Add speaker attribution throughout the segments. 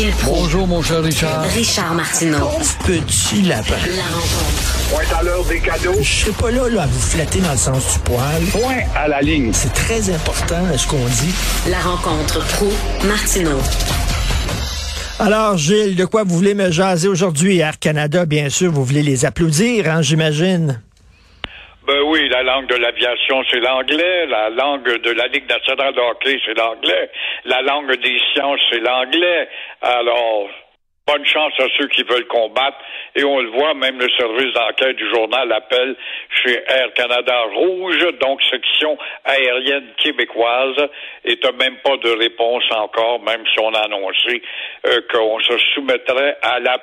Speaker 1: Gilles Proulx.
Speaker 2: Bonjour, mon cher Richard.
Speaker 1: Richard Martineau.
Speaker 3: Petit lapin.
Speaker 1: La rencontre.
Speaker 4: Point à l'heure des cadeaux.
Speaker 3: Je serai pas là, là à vous flatter dans le sens du poil.
Speaker 4: Point à la ligne.
Speaker 3: C'est très important ce qu'on dit.
Speaker 1: La rencontre Proulx-Martineau.
Speaker 3: Alors, Gilles, de quoi vous voulez me jaser aujourd'hui? Air Canada, bien sûr, vous voulez les applaudir, hein, j'imagine?
Speaker 5: Oui, la langue de l'aviation, c'est l'anglais. La langue de la Ligue nationale de hockey, c'est l'anglais. La langue des sciences, c'est l'anglais. Alors, bonne chance à ceux qui veulent combattre. Et on le voit, même le service d'enquête du journal appelle chez Air Canada Rouge, donc section aérienne québécoise, et t'as même pas de réponse encore, même si on a annoncé euh, qu'on se soumettrait à la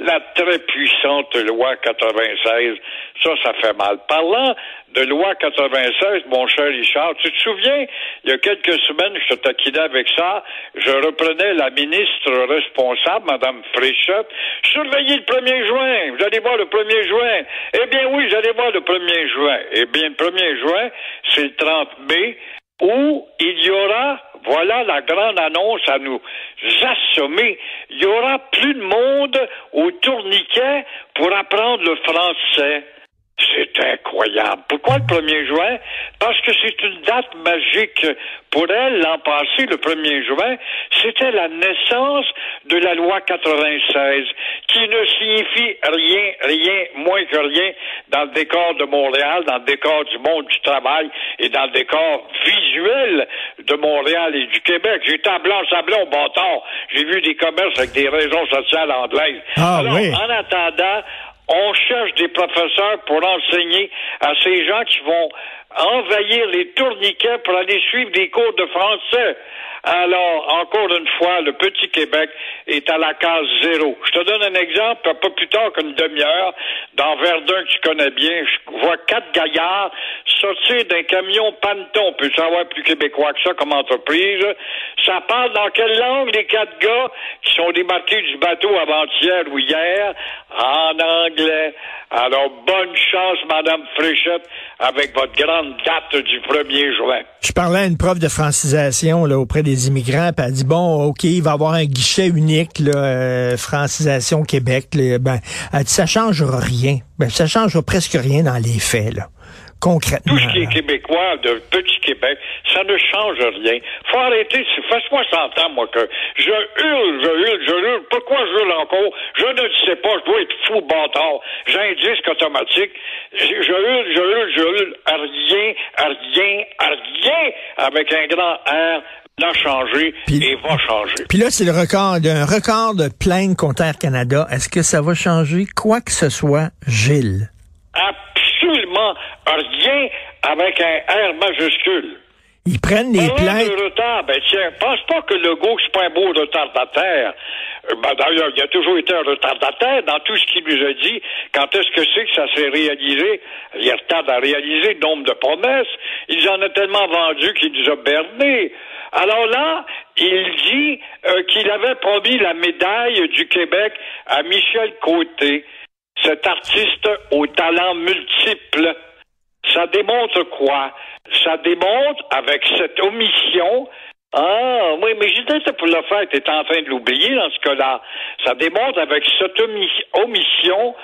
Speaker 5: la très puissante loi 96. Ça, ça fait mal. Parlant de loi 96, mon cher Richard, tu te souviens, il y a quelques semaines, je te taquinais avec ça, je reprenais la ministre responsable, Mme Fréchette, surveillez le 1er juin, vous allez voir le 1er juin. Eh bien oui, vous allez voir le 1er juin. Eh bien, le 1er juin, c'est le 30 mai, où il y aura, voilà la grande annonce à nous assommer, il y aura plus de monde au tourniquet pour apprendre le français. C'est incroyable. Pourquoi le 1er juin? Parce que c'est une date magique. Pour elle, l'an passé, le 1er juin, c'était la naissance de la loi 96, qui ne signifie rien, rien, moins que rien dans le décor de Montréal, dans le décor du monde du travail et dans le décor visuel de Montréal et du Québec. J'étais à Blanc-Sablon, bon temps. J'ai vu des commerces avec des raisons sociales anglaises.
Speaker 3: Ah,
Speaker 5: Alors,
Speaker 3: oui.
Speaker 5: en attendant, on cherche des professeurs pour enseigner à ces gens qui vont envahir les tourniquets pour aller suivre des cours de français. Alors, encore une fois, le petit Québec est à la case zéro. Je te donne un exemple, pas plus tard qu'une demi-heure, dans Verdun, que tu connais bien, je vois quatre gaillards sortir d'un camion Panton, on peut savoir plus québécois que ça comme entreprise. Ça parle dans quelle langue, les quatre gars qui sont débarqués du bateau avant-hier ou hier? En anglais. Alors, bonne chance, Madame Fréchette, avec votre grande date du 1er juin.
Speaker 3: Je parlais à une de francisation là, auprès des immigrants, puis elle dit bon, ok, il va y avoir un guichet unique, là, euh, francisation Québec. là. ben, elle dit ça changera rien. Ben, ça changera presque rien dans les faits, là. Concrètement.
Speaker 5: Tout ce qui est québécois, de petit Québec, ça ne change rien. Faut arrêter, c'est- fasse-moi s'entendre, moi, que je hurle, je hurle, je hurle. Pourquoi je hurle encore? Je ne sais pas, je dois être fou, bâtard. J'ai un disque automatique. Je, je hurle, je hurle, je hurle. À rien, à rien, à rien, avec un grand R, n'a changé
Speaker 3: Puis-
Speaker 5: et va changer.
Speaker 3: Puis là, c'est le record, un record de plainte contre Air Canada. Est-ce que ça va changer quoi que ce soit, Gilles?
Speaker 5: Absolument rien avec un R majuscule.
Speaker 3: Ils prennent les
Speaker 5: Parlant
Speaker 3: plaintes.
Speaker 5: de retard, ben tiens, pense pas que le Legault, c'est pas un beau retardataire. Euh, Ben, d'ailleurs, il a toujours été un retardataire dans tout ce qu'il nous a dit. Quand est-ce que c'est que ça s'est réalisé? Il retarde à réaliser le nombre de promesses. Il en a tellement vendu qu'il nous a berné. Alors là, il dit euh, qu'il avait promis la médaille du Québec à Michel Côté, cet artiste au talent multiple. Ça démontre quoi? Ça démontre, avec cette omission, ah, oui, mais j'étais pour le faire, t'es en train de l'oublier dans ce cas-là. Ça démontre avec cette omi- omission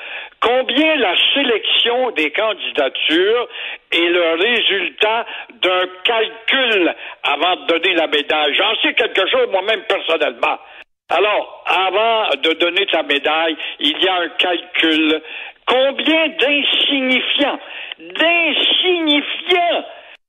Speaker 5: combien la sélection des candidatures est le résultat d'un calcul avant de donner la médaille. J'en sais quelque chose moi-même personnellement. Alors, avant de donner ta médaille, il y a un calcul. Combien d'insignifiants, d'insignifiants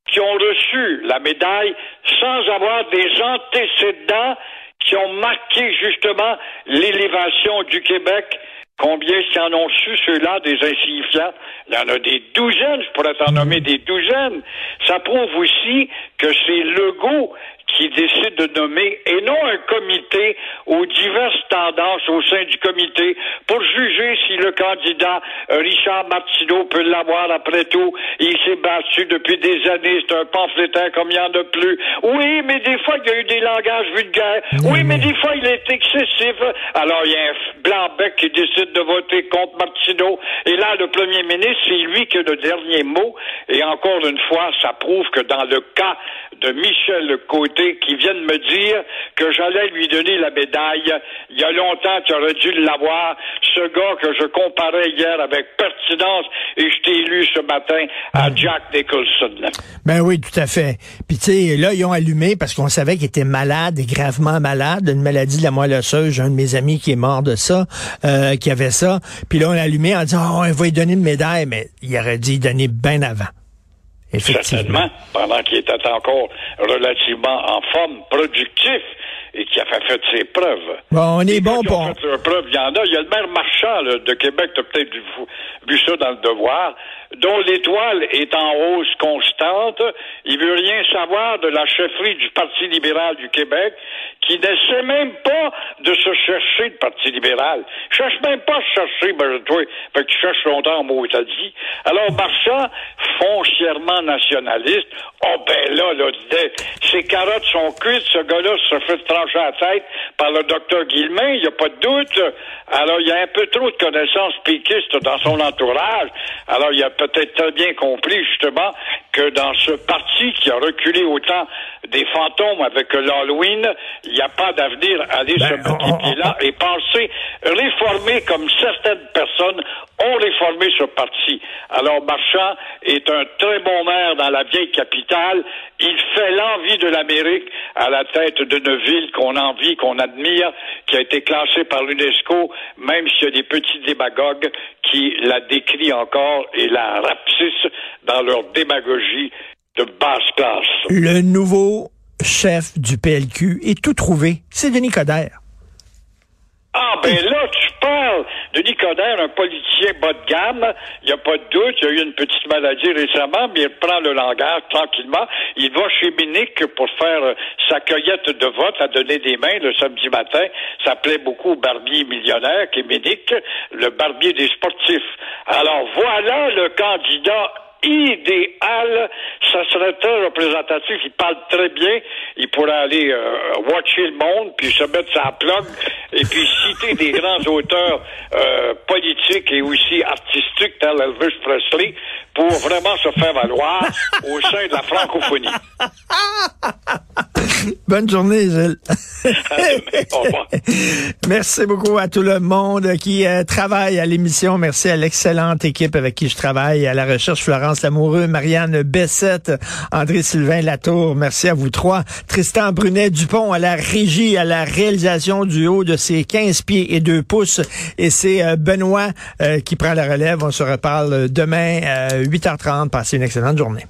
Speaker 5: qui ont reçu la médaille sans avoir des antécédents qui ont marqué justement l'élévation du Québec. Combien qui en ont reçu ceux-là, des insignifiants? Il y en a des douzaines, je pourrais t'en nommer des douzaines. Ça prouve aussi que c'est Legault qui décide de nommer et non un comité aux diverses tendances au sein du comité pour juger si le candidat euh, Richard Martineau peut l'avoir après tout. Il s'est battu depuis des années, c'est un pamphlétaire comme il n'y en a plus. Oui, mais des fois, il y a eu des langages vulgaires. Oui, mais des fois, il est excessif. Alors, il y a un blanc-bec qui décide de voter contre Martineau. Et là, le premier ministre, c'est lui qui a le dernier mot. Et encore une fois, ça prouve que dans le cas de Michel Côté, Qui vienne me dire que j'allais lui donner la médaille. Il y a longtemps, tu aurais dû l'avoir. Ce gars que je comparais hier avec pertinence et je t'ai élu ce matin à Jack Nicholson.
Speaker 3: Ben oui, tout à fait. Puis tu sais, là, ils ont allumé parce qu'on savait qu'il était malade et gravement malade d'une maladie de la moelle osseuse. J'ai un de mes amis qui est mort de ça, euh, qui avait ça. Puis là, on l'a allumé en disant, oh, on va lui donner une médaille, mais il aurait dû y donner bien avant.
Speaker 5: Certainement, pendant qu'il était encore relativement en forme, productif et qui a fait ses preuves.
Speaker 3: Bon, on est bon
Speaker 5: pour... il y en a. Il y a le maire Marchand de Québec, tu as peut-être vu, ça dans le devoir, dont l'étoile est en hausse constante. Il veut rien savoir de la chefferie du Parti libéral du Québec, qui n'essaie même pas de se chercher le Parti libéral. Cherche même pas à se chercher, ben, toi, fait que tu cherches longtemps en mot dit. Alors, Marchand, foncièrement nationaliste, oh ben là, là, ses carottes sont cuites, ce gars-là se fait trancher la tête par le docteur Guillemin, il n'y a pas de doute. Alors, il y a un peu trop de connaissances piquistes dans son entourage. Alors, il a peut-être très bien compris, justement, que dans ce parti qui a reculé autant des fantômes avec l'Halloween, il n'y a pas d'avenir à aller ben, ce petit là et penser réformer comme certaines personnes ont réformé ce parti. Alors Marchand est un très bon maire dans la vieille capitale. Il fait l'envie de l'Amérique à la tête d'une ville qu'on envie, qu'on admire, qui a été classée par l'UNESCO, même s'il y a des petits démagogues qui la décrient encore et la rapsissent dans leur démagogie de basse classe.
Speaker 3: Le nouveau chef du PLQ est tout trouvé. C'est Denis Coderre.
Speaker 5: Ah, ben là, tu parles de Nicodère, un politicien bas de gamme. Il n'y a pas de doute. Il y a eu une petite maladie récemment, mais il prend le langage tranquillement. Il va chez Minique pour faire euh, sa cueillette de vote, à donner des mains le samedi matin. Ça plaît beaucoup au barbier millionnaire qui est Minique, le barbier des sportifs. Alors voilà le candidat idéal. Ça serait très représentatif. Il parle très bien. Il pourrait aller euh, watcher le monde, puis se mettre sa plug, et puis citer des grands auteurs euh, politiques et aussi artistiques, tel Elvis Presley, pour vraiment se faire valoir au sein de la francophonie.
Speaker 3: Bonne journée, Gilles. Merci beaucoup à tout le monde qui euh, travaille à l'émission. Merci à l'excellente équipe avec qui je travaille, à la recherche Florence Lamoureux, Marianne Bessette, André-Sylvain Latour. Merci à vous trois. Tristan Brunet-Dupont à la régie, à la réalisation du haut de ses 15 pieds et 2 pouces. Et c'est euh, Benoît euh, qui prend la relève. On se reparle demain 8h30. Passez une excellente journée.